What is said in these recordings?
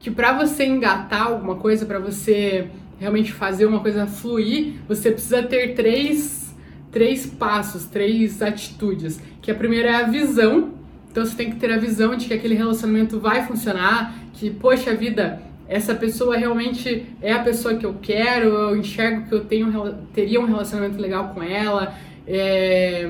que para você engatar alguma coisa, para você realmente fazer uma coisa fluir, você precisa ter três, três passos, três atitudes. Que a primeira é a visão. Então você tem que ter a visão de que aquele relacionamento vai funcionar, que poxa vida, essa pessoa realmente é a pessoa que eu quero, eu enxergo que eu tenho teria um relacionamento legal com ela. É,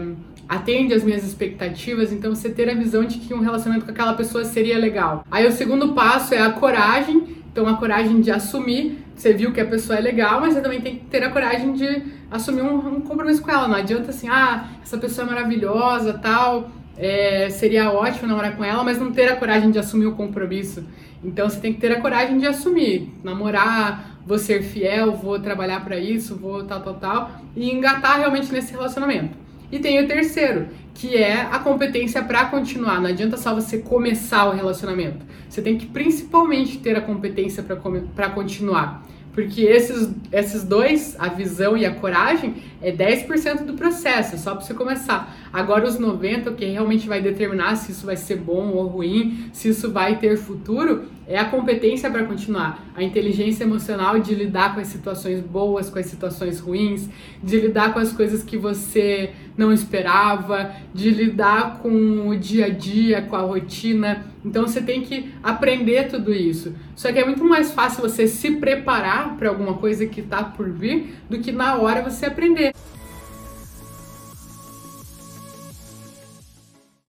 atende às minhas expectativas, então você ter a visão de que um relacionamento com aquela pessoa seria legal. Aí o segundo passo é a coragem, então a coragem de assumir, você viu que a pessoa é legal, mas você também tem que ter a coragem de assumir um, um compromisso com ela. Não adianta assim, ah, essa pessoa é maravilhosa, tal, é, seria ótimo namorar com ela, mas não ter a coragem de assumir o compromisso. Então você tem que ter a coragem de assumir, namorar, vou ser fiel, vou trabalhar para isso, vou tal, tal, tal, e engatar realmente nesse relacionamento. E tem o terceiro, que é a competência para continuar. Não adianta só você começar o relacionamento. Você tem que principalmente ter a competência para continuar. Porque esses, esses dois, a visão e a coragem, é 10% do processo, só para você começar. Agora, os 90%, o que realmente vai determinar se isso vai ser bom ou ruim, se isso vai ter futuro, é a competência para continuar. A inteligência emocional de lidar com as situações boas, com as situações ruins, de lidar com as coisas que você não esperava, de lidar com o dia a dia, com a rotina. Então você tem que aprender tudo isso. Só que é muito mais fácil você se preparar para alguma coisa que está por vir do que na hora você aprender.